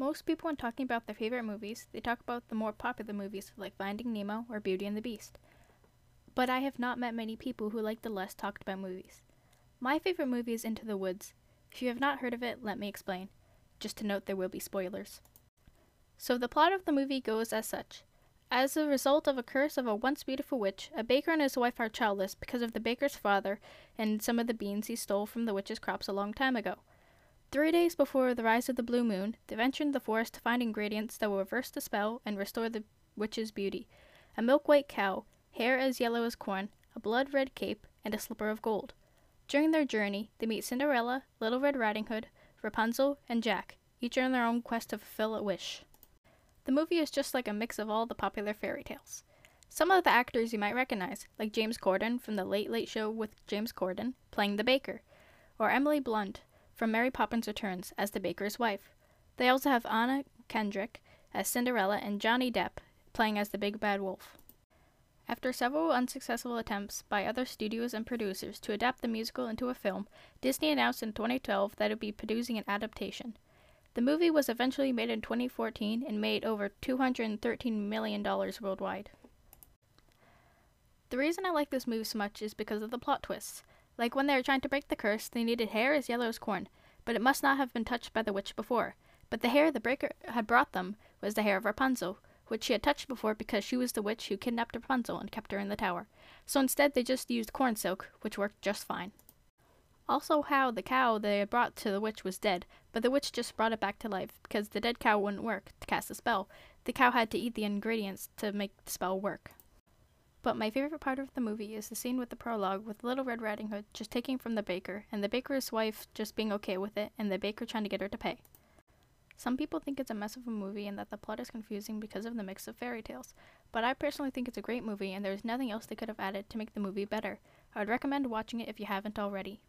Most people, when talking about their favorite movies, they talk about the more popular movies like Finding Nemo or Beauty and the Beast. But I have not met many people who like the less talked about movies. My favorite movie is Into the Woods. If you have not heard of it, let me explain. Just to note, there will be spoilers. So, the plot of the movie goes as such. As a result of a curse of a once beautiful witch, a baker and his wife are childless because of the baker's father and some of the beans he stole from the witch's crops a long time ago. Three days before the rise of the blue moon, they venture into the forest to find ingredients that will reverse the spell and restore the witch's beauty a milk white cow, hair as yellow as corn, a blood red cape, and a slipper of gold. During their journey, they meet Cinderella, Little Red Riding Hood, Rapunzel, and Jack, each on their own quest to fulfill a wish. The movie is just like a mix of all the popular fairy tales. Some of the actors you might recognize, like James Corden from The Late Late Show with James Corden, playing the baker, or Emily Blunt from Mary Poppins Returns as the baker's wife. They also have Anna Kendrick as Cinderella and Johnny Depp playing as the big bad wolf. After several unsuccessful attempts by other studios and producers to adapt the musical into a film, Disney announced in 2012 that it would be producing an adaptation. The movie was eventually made in 2014 and made over $213 million worldwide. The reason I like this movie so much is because of the plot twists. Like when they were trying to break the curse, they needed hair as yellow as corn, but it must not have been touched by the witch before. But the hair the breaker had brought them was the hair of Rapunzel, which she had touched before because she was the witch who kidnapped Rapunzel and kept her in the tower. So instead, they just used corn silk, which worked just fine. Also, how the cow they had brought to the witch was dead, but the witch just brought it back to life because the dead cow wouldn't work to cast a spell. The cow had to eat the ingredients to make the spell work. But my favorite part of the movie is the scene with the prologue with Little Red Riding Hood just taking from the baker, and the baker's wife just being okay with it, and the baker trying to get her to pay. Some people think it's a mess of a movie and that the plot is confusing because of the mix of fairy tales, but I personally think it's a great movie and there's nothing else they could have added to make the movie better. I would recommend watching it if you haven't already.